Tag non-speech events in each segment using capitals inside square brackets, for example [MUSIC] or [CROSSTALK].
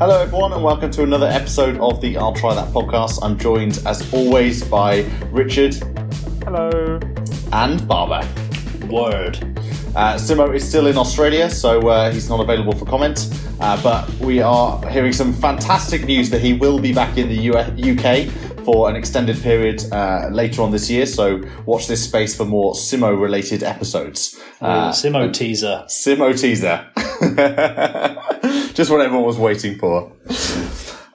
Hello, everyone, and welcome to another episode of the I'll Try That podcast. I'm joined, as always, by Richard Hello. and Barbara. Word. Uh, Simo is still in Australia, so uh, he's not available for comment. Uh, but we are hearing some fantastic news that he will be back in the U- UK for an extended period uh, later on this year. So watch this space for more Simo related episodes. Uh, Simo teaser. Simo teaser. [LAUGHS] [LAUGHS] Just what everyone was waiting for.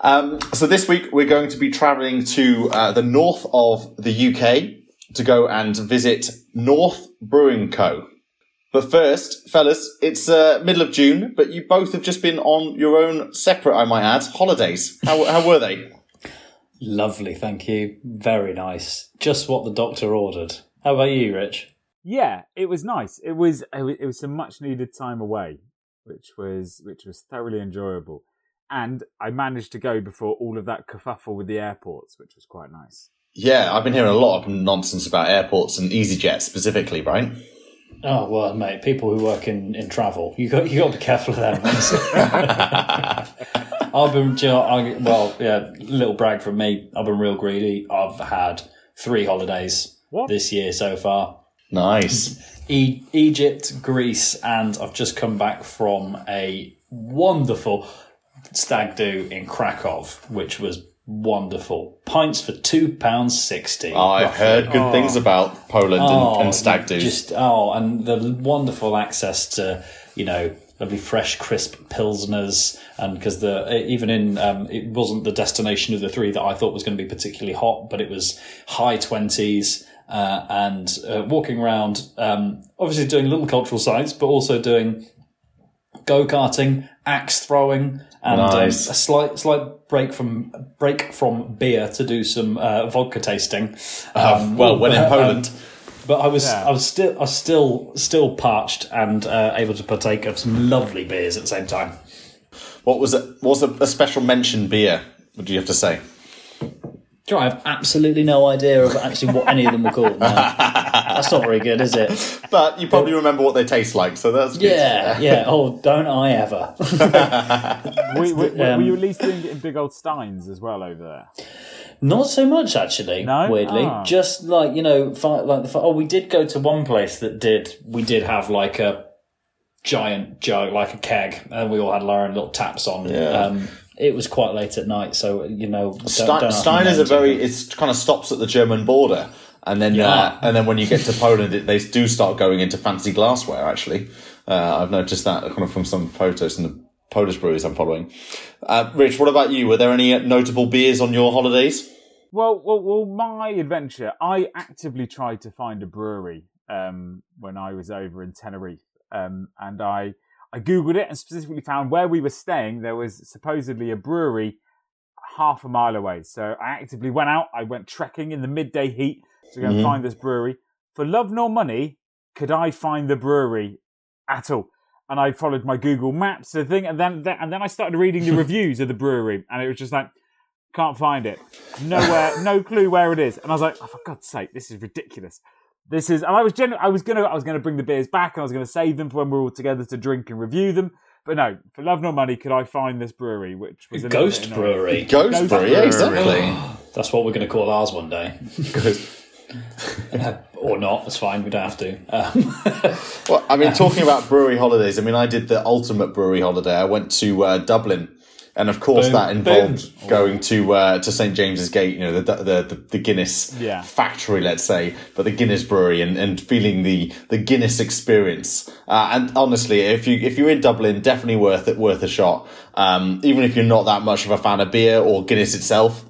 Um, so this week we're going to be travelling to uh, the north of the UK to go and visit North Brewing Co. But first, fellas, it's uh, middle of June, but you both have just been on your own separate, I might add, holidays. How, how were they? Lovely, thank you. Very nice. Just what the doctor ordered. How about you, Rich? Yeah, it was nice. It was it was, it was some much needed time away, which was which was thoroughly enjoyable. And I managed to go before all of that kerfuffle with the airports, which was quite nice. Yeah, I've been hearing a lot of nonsense about airports and EasyJet specifically, right? Oh well, mate. People who work in, in travel, you got you got to be careful of them. [LAUGHS] I've been, you know, I, well, yeah. Little brag from me. I've been real greedy. I've had three holidays What? this year so far. Nice. E- Egypt, Greece, and I've just come back from a wonderful stag do in Krakow, which was wonderful. Pints for two pounds sixty. I've heard good things about Poland and, and stag do. Oh, Just oh, and the wonderful access to you know lovely fresh crisp pilsners, and because the even in um, it wasn't the destination of the three that I thought was going to be particularly hot, but it was high twenties. Uh, and uh, walking around, um, obviously doing little cultural sites, but also doing go karting, axe throwing, and um, a slight slight break from break from beer to do some uh, vodka tasting. Um, well, when in [LAUGHS] Poland. but I was Yeah. I was still I was still still parched and uh, able to partake of some lovely beers at the same time. What was it? What was a, a special mention beer? What do you have to say? Do you know, I have absolutely no idea of actually what any of them were called. No. That's not very good, is it? But you probably remember what they taste like, so that's good. Yeah, yeah. Oh, don't I ever? [LAUGHS] Were, were, were um, you at least doing it in big old steins as well over there? Not so much, actually. No? weirdly, Ah. just like you know, fi- like the fi- oh, we did go to one place that did. We did have like a giant jug, like a keg, and we all had our own little taps on. Yeah. Um, it was quite late at night, so you know, don't, Stein, don't Stein is a very. them. It kind of stops at the German border, and then uh, and then when you get to Poland, it, they do start going into fancy glassware. Actually, uh, I've noticed that kind of from some photos and the Polish breweries I'm following. Uh, Rich, what about you? Were there any notable beers on your holidays? Well, well, well. My adventure. I actively tried to find a brewery um, when I was over in Tenerife, um, and I I googled it and specifically found where we were staying. There was supposedly a brewery half a mile away. So I actively went out. I went trekking in the midday heat to go and Mhm. find this brewery. For love nor money, could I find the brewery at all? And I followed my Google Maps the thing, and then and then I started reading the [LAUGHS] reviews of the brewery, and it was just like can't find it. Nowhere, no clue where it is. And I was like, oh, for God's sake, this is ridiculous. This is, and I was gen- I was gonna, I was gonna bring the beers back, and I was gonna save them for when we're all together to drink and review them. But no, for love nor money, could I find this brewery, which was a Ghost bit annoying. Brewery. Ghost, Ghost brewery, yeah, brewery. exactly. [GASPS] That's what we're going to call ours one day, [LAUGHS] or not. That's fine. We don't have to. Um, Well, I mean, [LAUGHS] talking about brewery holidays, I mean, I did the ultimate brewery holiday. I went to uh, Dublin, and of course, Boom. that involved going to uh, to St James's Gate. You know, the the the, the Guinness Yeah. factory, let's say, but the Guinness brewery, and, and feeling the the Guinness experience. Uh, and honestly, if you if you're in Dublin, definitely worth it, worth a shot. Um, even if you're not that much of a fan of beer or Guinness itself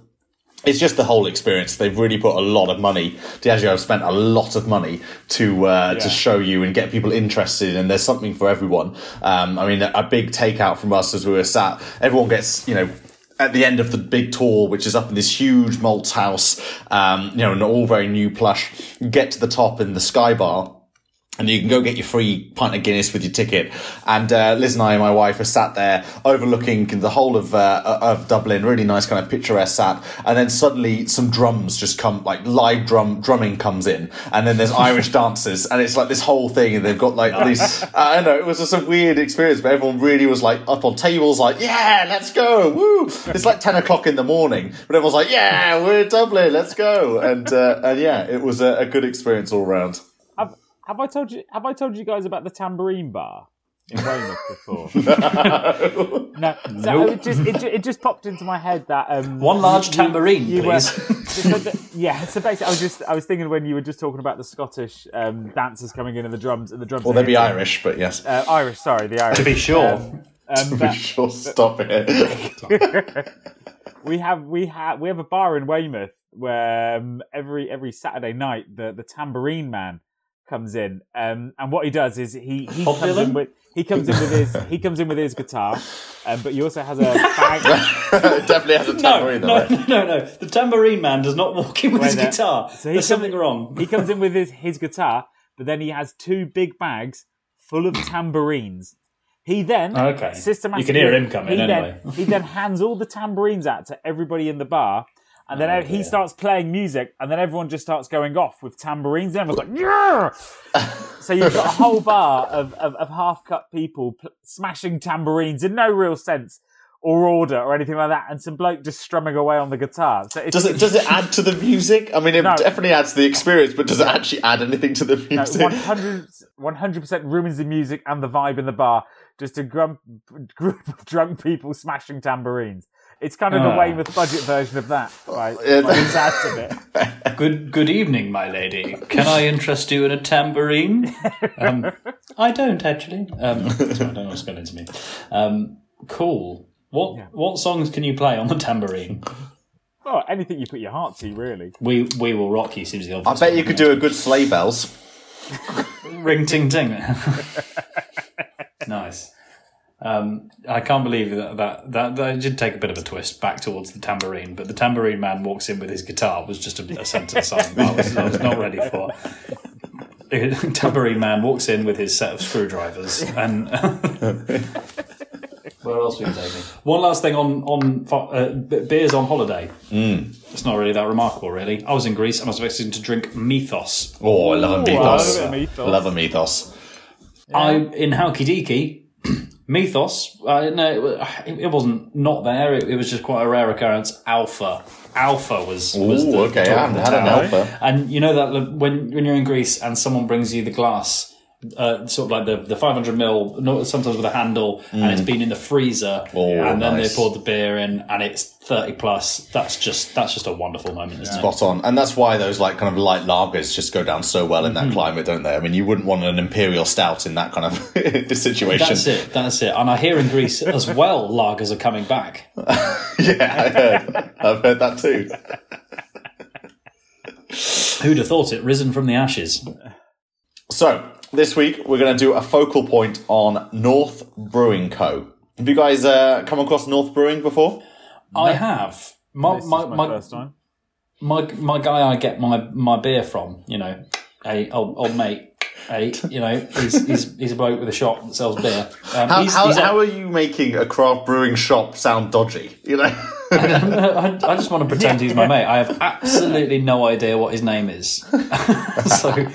it's just the whole experience. They've really put a lot of money. Diageo have spent a lot of money to uh, Yeah. to show you and get people interested, and there's something for everyone. Um, I mean, a, big takeout from us as we were sat. Everyone gets you know. At the end of the big tour, which is up in this huge malt house, um, you know, and all very new plush, get to the top in the sky bar, and you can go get your free pint of Guinness with your ticket. And uh, Liz and I and my wife are sat there overlooking the whole of uh, of Dublin, really nice kind of picturesque sat. And then suddenly some drums just come, like live drum drumming comes in, and then there's Irish [LAUGHS] dancers, and it's like this whole thing, and they've got like these. I don't know, it was just a weird experience, but everyone really was like up on tables, like yeah, let's go, woo! It's like ten o'clock in the morning, but everyone's like yeah, we're in Dublin, let's go, and uh, and yeah, it was a, a good experience all round. Have, have I told you? Have I told you guys about the tambourine bar in Weymouth before? [LAUGHS] no. So it just it, ju- it just popped into my head that um, One large tambourine, you were- please. [LAUGHS] so that- yeah. So basically, I was just I was thinking when you were just talking about the Scottish um, dancers coming in and the drums and the drums. Well, they'd be hitting. Irish, but yes. Uh, Irish, sorry, the Irish. to be sure. Um, um, Be but sure, stop it. [LAUGHS] we have we have we have a bar in Weymouth where um, every every Saturday night the the tambourine man comes in, um, and what he does is he he Bob comes in with he comes in with his he comes in with his guitar, um, but he also has a bag. [LAUGHS] Definitely has a No, tambourine though. no, no, no. The tambourine man does not walk in with Wait his there. guitar. So he There's comes- something wrong. he comes in with his his guitar, but then he has two big bags full of tambourines. He then Okay. systematically You can hear him coming he anyway. Then, he then hands all the tambourines out to everybody in the bar, and then Oh, he dear. starts playing music, and then everyone just starts going off with tambourines, and everyone's like, yeah! [LAUGHS] so you've got a whole bar of, of, of half-cut people pl- smashing tambourines in no real sense or order or anything like that, and some bloke just strumming away on the guitar. So it's, Does it does it add to the music? I mean, it No. definitely adds to the experience, but does it actually add anything to the No, music? 100 percent ruins the music and the vibe in the bar. Just a grump, group of drunk people smashing tambourines. It's kind of the Ah. Weymouth budget version of that, right? Yeah, By the sounds of it. [LAUGHS] Good good evening, my lady. Can I interest you in a tambourine? Um, I don't actually. Um, [LAUGHS] I don't know what's going into me. Um, cool. What what songs can you play on the tambourine? Well, anything you put your heart to, really. We we will rock you seems the obvious. I obvious. bet you could yeah. do a good sleigh bells. [LAUGHS] ring ting ting. nice. Um, I can't believe that, that that that did take a bit of a twist back towards the tambourine, but the tambourine man walks in with his guitar was just a, a sentence I, I, [LAUGHS] was, I was not ready for. [LAUGHS] tambourine man walks in with his set of screwdrivers and. [LAUGHS] Where else we can take? One last thing on on fo- uh, beers on holiday. Mm. It's not really that remarkable, really. I was in Greece and I was expecting to drink mythos. Oh, I love a Ooh, I mythos. love a mythos. Love a mythos. I in Halkidiki, Mythos. Uh, no, it, it wasn't not there. It, it was just quite a rare occurrence. Alpha, Alpha was. was Ooh, the okay, I haven't had an alpha. And you know that when when you're in Greece and someone brings you the glass. Uh, sort of like the, the 500 mil, sometimes with a handle, and it's been in the freezer, Mm. Oh, and then nice. they poured the beer in, and it's 30 plus. That's just that's just a wonderful moment, isn't it? Spot on. And that's why those like kind of light lagers just go down so well in Mm-hmm. that climate, don't they? I mean, you wouldn't want an imperial stout in that kind of [LAUGHS] situation. That's it. That's it. And I hear in Greece [LAUGHS] as well, lagers are coming back. [LAUGHS] yeah, I heard. I've heard that too. Who'd have thought it? Risen from the ashes. So, this week we're going to do a focal point on North Brewing Co. Have you guys uh, come across North Brewing before? I have. My, This my, is my, my, first time. my, my guy I get my, my beer from, you know, a old, old mate, a, you know, he's, he's, he's a bloke with a shop that sells beer. Um, How, he's, how, he's a- how are you making a craft brewing shop sound dodgy? You know? [LAUGHS] I, I just want to pretend he's my mate. I have absolutely no idea what his name is. [LAUGHS] so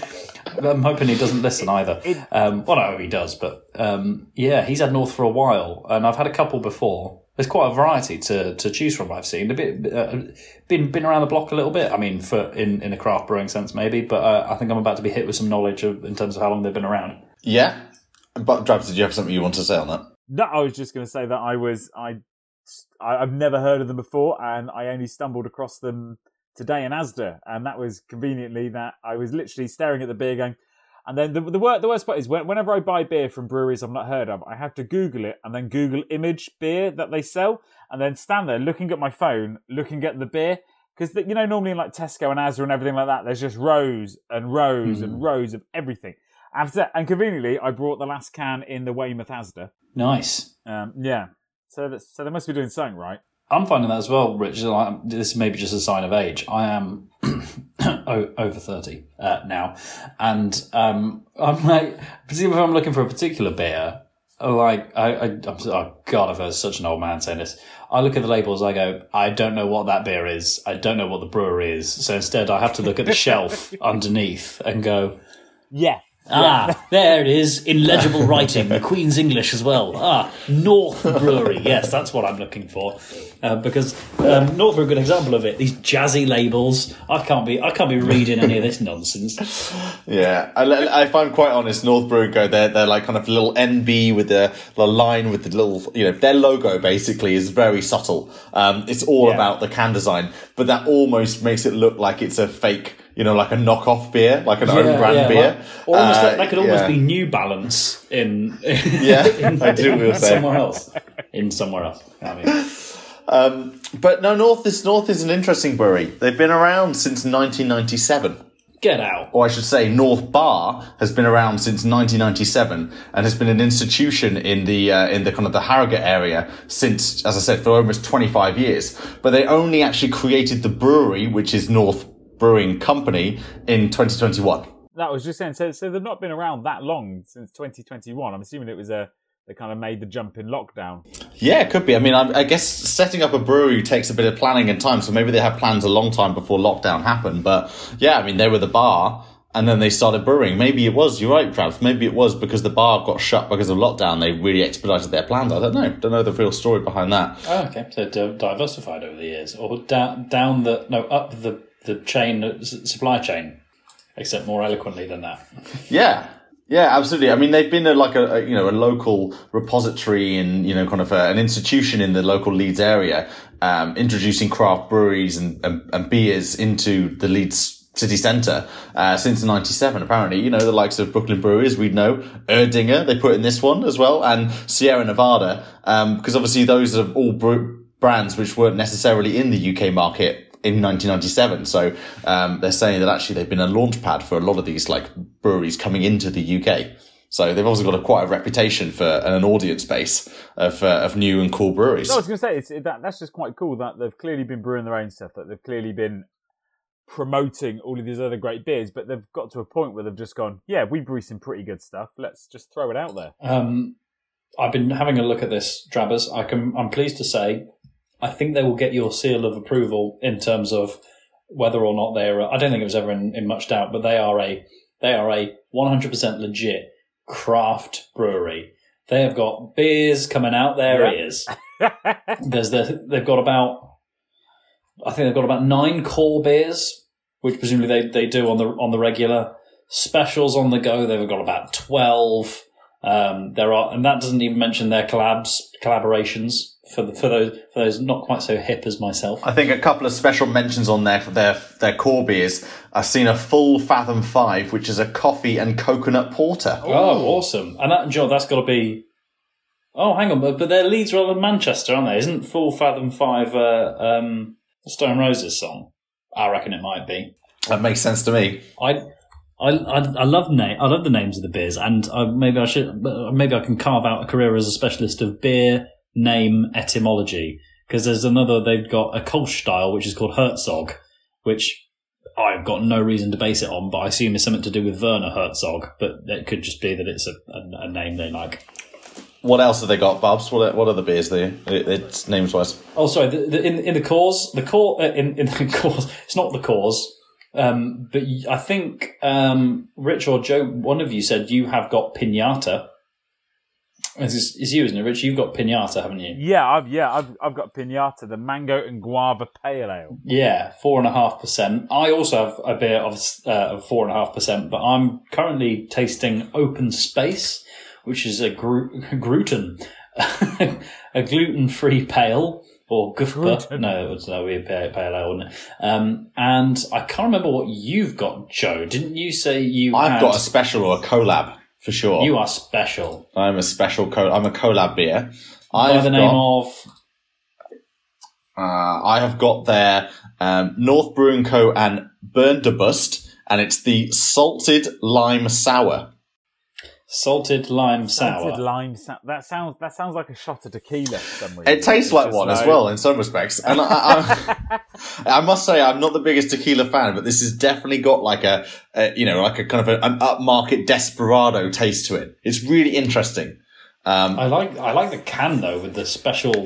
I'm hoping he doesn't listen either. Um, well, no, he does, but um, yeah, he's had North for a while, and I've had a couple before. There's quite a variety to, to choose from. I've seen a bit, uh, been been around the block a little bit. I mean, for in, in a craft brewing sense, maybe, but uh, I think I'm about to be hit with some knowledge of, in terms of how long they've been around. yeah. But, Drabs, did you have something you want to say on that? No, I was just going to say that I was I, I I've never heard of them before, and I only stumbled across them today in Asda, and that was conveniently that I was literally staring at the beer going. And then the the, wor- the worst part is when, whenever I buy beer from breweries I've not heard of, I have to Google it and then Google image beer that they sell, and then stand there looking at my phone, looking at the beer. Because you know, normally in like Tesco and Asda and everything like that, there's just rows and rows and rows of everything. After and conveniently, I brought the last can in the Weymouth Asda. Nice. Um, yeah. So, so they must be doing something right. I'm finding that as well, Rich. This is maybe just a sign of age. I am [CLEARS THROAT] over 30 uh, now. And um, I'm like, particularly if I'm looking for a particular beer, like, I, I, I'm, oh God, I've heard such an old man saying this. I look at the labels, I go, I don't know what that beer is. I don't know what the brewery is. So instead, I have to look at the shelf [LAUGHS] underneath and go, Yeah. Ah, there it is, in legible [LAUGHS] writing, the Queen's English as well. Ah, North Brewery. Yes, that's what I'm looking for, uh, because um, North are a good example of it. These jazzy labels. I can't be. I can't be reading any of this [LAUGHS] nonsense. Yeah, I, if I'm quite honest, North Brewery Co. They're they're like kind of little NB with the, the line with the little you know their logo basically is very subtle. Um, it's all Yeah. about the can design, but that almost makes it look like it's a fake, you know, like a knockoff beer, like an own brand beer. like- almost Uh, that, that could almost yeah. be New Balance in. [LAUGHS] Yeah, I do say. somewhere else. In somewhere else. I mean, Um, but no, North is North is an interesting brewery. They've been around since 1997. get out. or I should say, North Bar has been around since 1997 and has been an institution in the uh, in the kind of the Harrogate area since, as I said, for almost 25 years. But they only actually created the brewery, which is North Brewing Company, in 2021. That was just saying. So, so they've not been around that long since 2021. I'm assuming it was uh, a they kind of made the jump in lockdown. Yeah, it could be. I mean, I, I guess setting up a brewery takes a bit of planning and time, so maybe they had plans a long time before lockdown happened. But yeah, I mean, they were the bar. And then they started brewing. Maybe it was, you're right, Trav. Maybe it was because the bar got shut because of lockdown. They really expedited their plans. I don't know. Don't know the real story behind that. Oh, okay. So diversified over the years, or down down the no up the the chain supply chain, except more eloquently than that. Yeah. Yeah, absolutely. I mean, they've been a, like a, a you know a local repository and you know kind of a, an institution in the local Leeds area, um, introducing craft breweries and, and, and beers into the Leeds city centre uh, since '97. Apparently, you know the likes of Brooklyn Breweries, we know Erdinger. They put in this one as well, and Sierra Nevada, because obviously those are all brew- brands which weren't necessarily in the UK market in 1997. So um, they're saying that actually they've been a launch pad for a lot of these like breweries coming into the UK. So they've also got a quite a reputation for an audience base of uh, of new and cool breweries. No, I was going to say it's, that that's just quite cool that they've clearly been brewing their own stuff. That they've clearly been promoting all of these other great beers, but they've got to a point where they've just gone, yeah, we brew some pretty good stuff. Let's just throw it out there. Um, I've been having a look at this, Drabbers. I can. I'm pleased to say, I think they will get your seal of approval in terms of whether or not they're. I don't think it was ever in, in much doubt, but they are a they are a 100% legit craft brewery. They have got beers coming out their Yeah. ears. [LAUGHS] There's the they've got about I think they've got about nine core beers, which presumably they, they do on the on the regular specials on the go. They've got about twelve. Um, there are, and that doesn't even mention their collabs collaborations for the, for those for those not quite so hip as myself. I think a couple of special mentions on there for their their core beers. I've seen a full Fathom Five, which is a coffee and coconut porter. Oh, awesome! And that, Joe, that's got to be. Oh, hang on, but, but they're Leeds rather than Manchester, aren't they? Isn't Full Fathom Five uh, um, Stone Roses song? I reckon it might be. That makes sense to me. I, I, I, I love name. I love the names of the beers, and I, maybe I should. Maybe I can carve out a career as a specialist of beer name etymology. Because there's another. They've got a Kolsch style, which is called Herzog, which I've got no reason to base it on, but I assume it's something to do with Werner Herzog. But it could just be that it's a, a, a name they like. What else have they got, Bubs? What are, what are the beers there? It, it's names wise. Oh, sorry. The, the, in in the cause, the core uh, in in the [LAUGHS] cause. It's not the cause. Um, but I think um, Rich or Joe, one of you said you have got pinata. It's, it's you, isn't it, Rich? You've got pinata, haven't you? Yeah, I've yeah, I've I've got pinata, the mango and guava pale ale. Yeah, four and a half percent. I also have a beer of uh, of four and a half percent, but I'm currently tasting Open Space, which is a gru- [LAUGHS] gluten, [LAUGHS] a gluten free pale or gufpa. Gluten. No, it was that would be a pale, pale ale, wouldn't it? Um, and I can't remember what you've got, Joe. Didn't you say you? I've had, got a special or a collab for sure. You are special I'm a special co- I'm a collab beer. by I've the name got, of. uh, I have got their um, North Brewing Co. and Bundobust, and it's the salted lime sour. Salted lime sour. Salted lime. Sa- that sounds that sounds like a shot of tequila for some reason. It tastes like just one as well in some respects. And I, I, [LAUGHS] I must say, I'm not the biggest tequila fan, but this has definitely got like a, a you know, like a kind of a, an upmarket desperado taste to it. It's really interesting. Um, I like I like the can though with the special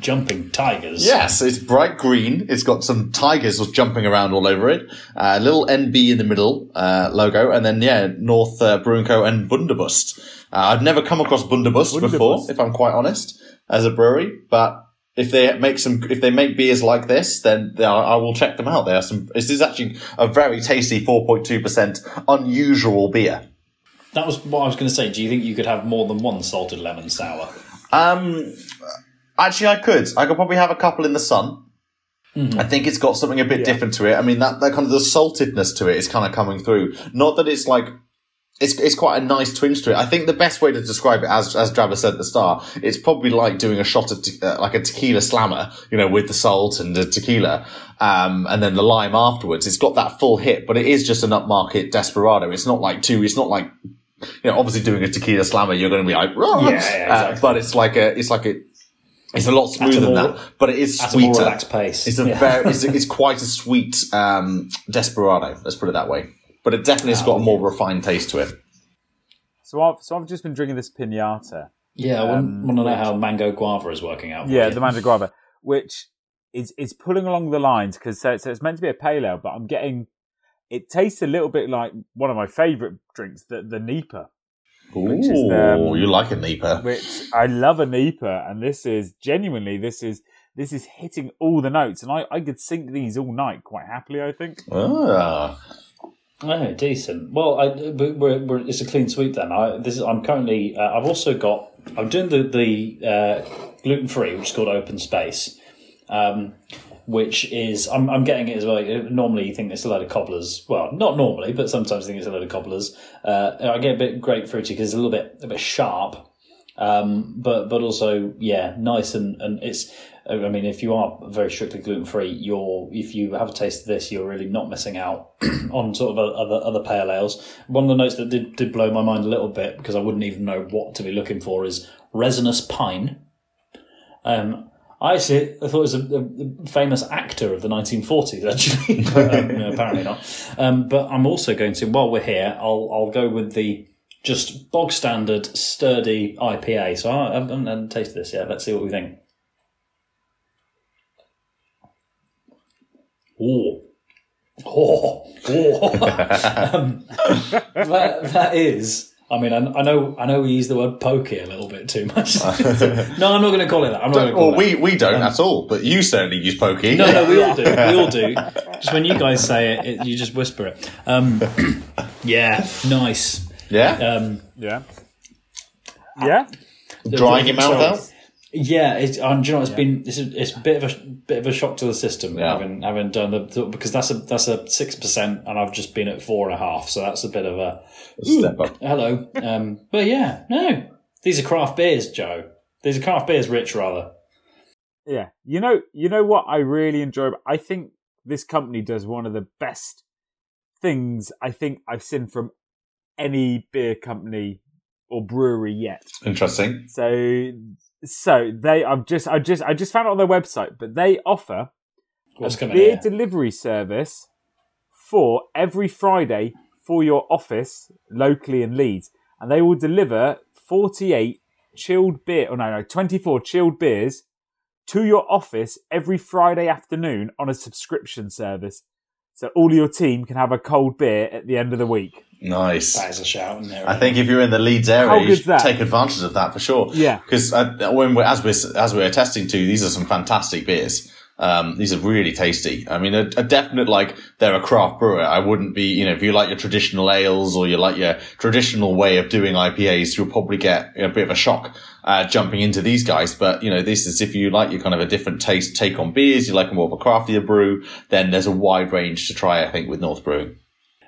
jumping tigers. Yes, it's bright green. It's got some tigers jumping around all over it. A uh, little NB in the middle uh, logo, and then yeah, North uh, Brewing Co. and Bundobust. Uh, I've never come across Bundobust, Bundobust. before, if I'm quite honest, as a brewery. But if they make some, if they make beers like this, then they are, I will check them out. There are some. This is actually a very tasty 4.2 percent unusual beer. That was what I was going to say. Do you think you could have more than one salted lemon sour? Um, actually, I could. I could probably have a couple in the sun. I think it's got something a bit Yeah. different to it. I mean, that, that kind of the saltedness to it is kind of coming through. Not that it's like, it's, it's quite a nice twinge to it. I think the best way to describe it, as, as Drabber said at the start, it's probably like doing a shot of, te- uh, like a tequila slammer, you know, with the salt and the tequila, um, and then the lime afterwards. It's got that full hit, but it is just an upmarket desperado. It's not like two, it's not like, you know, obviously doing a tequila slammer, you're going to be like! Yeah, yeah, Uh, but it's like a, it's like a, it's a lot smoother than more- that, but it is At a more sweeter. relaxed pace. It's a Yeah. very, it's, [LAUGHS] it's quite a sweet um, desperado. Let's put it that way. But it definitely has got a more refined taste to it. So I've so I've just been drinking this pinata. Yeah, I want, Um, want to know how mango guava is working out. Yeah, you. the guava, which is is pulling along the lines because so, so it's meant to be a pale ale, but I'm getting it tastes a little bit like one of my favourite drinks, the the NEIPA, Ooh, Which is the, um, you like a NEIPA. which I love a NEIPA, and this is genuinely this is this is hitting all the notes, and I I could sink these all night quite happily. I think. Ah. Oh, decent. Well, I, we're, we're, it's a clean sweep then. I, this is, I'm currently. Uh, I've also got. I'm doing the the uh, gluten free, which is called Open Space, um, which is I'm, I'm getting it as well. Normally, you think it's a load of cobblers. Well, not normally, but sometimes I think it's a load of cobblers. Uh, I get a bit grapefruity because it's a little bit a bit sharp, um, but but also yeah, nice and and it's. I mean, if you are very strictly gluten free, you're if you have a taste of this, you're really not missing out [CLEARS THROAT] on sort of other other pale ales. One of the notes that did did blow my mind a little bit because I wouldn't even know what to be looking for is resinous pine. Um, I actually I thought it was a, a famous actor of the 1940s, actually, [LAUGHS] um, no, apparently not. Um, but I'm also going to, while we're here, I'll I'll go with the just bog standard sturdy IPA. So I haven't, I haven't tasted this yet. Let's see what we think. Oh, oh, oh. [LAUGHS] um, that that is. I mean, I, I know, I know we use the word pokey a little bit too much. [LAUGHS] no, I'm not going to call it that. I'm not going to call Well, it. we, we don't at all, but you certainly use pokey. No, no, we all do. [LAUGHS] We all do. Just when you guys say it, it you just whisper it. Um, [COUGHS] yeah, nice. Yeah? Um, Yeah. Yeah. Drying your mouth out? Yeah, it's, um, do you know, it's been it's a, it's a bit of a bit of a shock to the system Yeah. having having done the because that's a that's a six percent and I've just been at four and a half, so that's a bit of a Step up. hello. [LAUGHS] Um, but yeah, no, these are craft beers, Joe. These are craft beers, Rich rather. Yeah. You know, you know what I really enjoy. I think this company does one of the best things I think I've seen from any beer company or brewery yet. Interesting. So, so they, I've just, I just, I just found it on their website, but they offer What's a beer delivery service for every Friday for your office locally in Leeds, and they will deliver forty-eight chilled beer, or no, no, twenty-four chilled beers to your office every Friday afternoon on a subscription service. So all your team can have a cold beer at the end of the week. Nice. That is a shout in there. I think if you're in the Leeds area, you should that? take advantage of that for sure. Yeah. because uh, when we're as we're as we're attesting to, these are some fantastic beers. Um, these are really tasty. I mean, a, a definite like they're a craft brewer. I wouldn't be, you know, if you like your traditional ales or you like your traditional way of doing IPAs, you'll probably get a bit of a shock uh, jumping into these guys. But you know, this is if you like your kind of a different taste take on beers, you like more of a craftier brew, then there's a wide range to try. I think with North Brewing.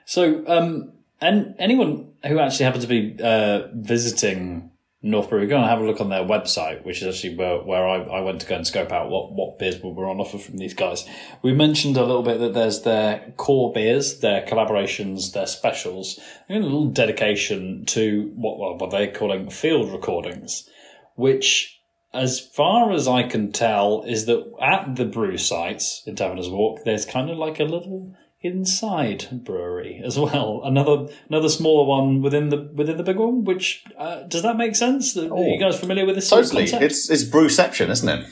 So, um, and anyone who actually happens to be uh, visiting North Brewery. Go and have a look on their website, which is actually where, where I, I went to go and scope out what, what beers were on offer from these guys. We mentioned a little bit that there's their core beers, their collaborations, their specials, and a little dedication to what, what they're calling field recordings, which, as far as I can tell, is that at the brew sites in Taverners Walk, there's kind of like a little inside brewery as well. Another another smaller one within the within the big one. Which uh, does that make sense? Are you guys familiar with this? sort of It's it's brewception, isn't it?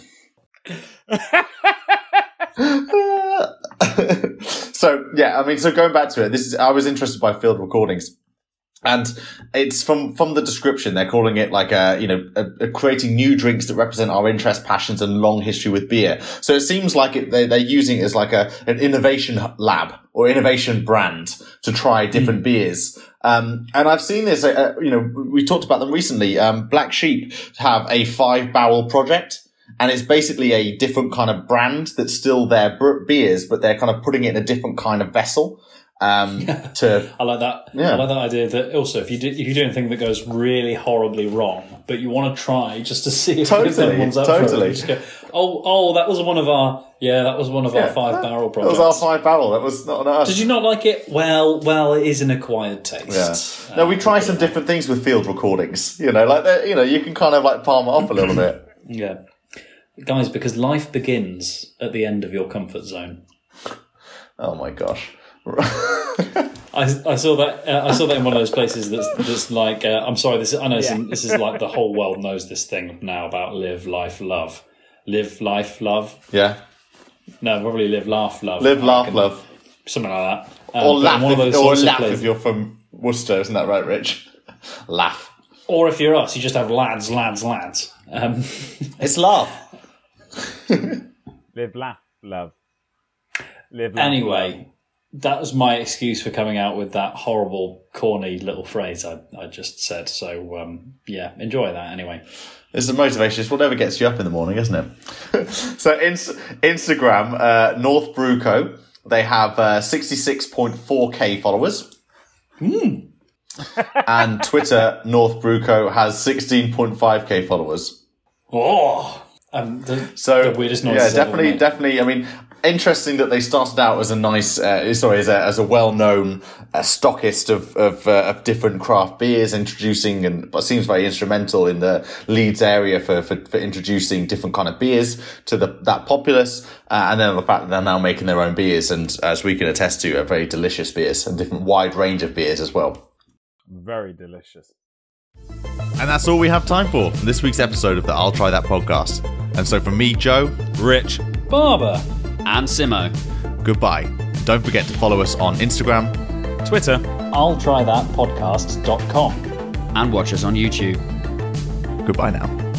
[LAUGHS] [LAUGHS] so yeah, I mean, so going back to it, this is I was interested by field recordings. And it's from from the description. They're calling it like a you know a, a creating new drinks that represent our interests, passions, and long history with beer. So it seems like it, they, they're using it as like a an innovation lab or innovation brand to try different beers. Um, and I've seen this. Uh, you know, we talked about them recently. Um, Black Sheep have a five barrel project. And it's basically a different kind of brand that's still their beers, but they're kind of putting it in a different kind of vessel um, [LAUGHS] to I like that. Yeah. I like that idea that also if you do, if you do anything that goes really horribly wrong, but you want to try just to [LAUGHS] see if Totally, anyone's up for it, go, oh, oh, that was one of our yeah, that was one of our five that- barrel That projects. was our five barrel. That was not on. Did you not like it? Well, well, it is an acquired taste. Yeah. No, we try some different things with field recordings. You know, like you know, you can kind of like palm it off a little bit. [CLEARS THROAT] Yeah. Guys, because life begins at the end of your comfort zone. Oh my gosh. [LAUGHS] I, I saw that uh, I saw that in one of those places that's that's like uh, I'm sorry this is, I know this, is, this is like the whole world knows this thing now about live life love live life love Yeah. no probably live laugh love Live, I laugh, reckon. love. something like that Um, Or laugh, one if, of those or sorts of laugh places- if you're from Worcester. Isn't that right, Rich? [LAUGHS] laugh. or if you're us you just have lads lads lads um, [LAUGHS] It's laugh. Live, laugh, love. Live, laugh, love. That was my excuse for coming out with that horrible corny little phrase I, I just said so um, yeah enjoy that anyway It's the motivation. It's whatever gets you up in the morning, isn't it? [LAUGHS] so ins- Instagram, uh, North Brewco, they have uh, 66.4k followers. [LAUGHS] and Twitter, North Brewco, has 16.5k followers. oh um, the, So the weirdest yeah, definitely, definitely. I mean, interesting that they started out as a nice, uh, sorry, as a, as a well-known uh, stockist of of, uh, of different craft beers, introducing and but seems very instrumental in the Leeds area for for, for introducing different kind of beers to the that populace, uh, and then the fact that they're now making their own beers, and as we can attest to, are very delicious beers and different wide range of beers as well. Very delicious. And that's all we have time for from this week's episode of the I'll Try That podcast. And so from me, Joe, Rich, Barber and Simo. goodbye. Don't forget to follow us on Instagram, Twitter. I'll try that podcast.com. And watch us on YouTube. Goodbye now.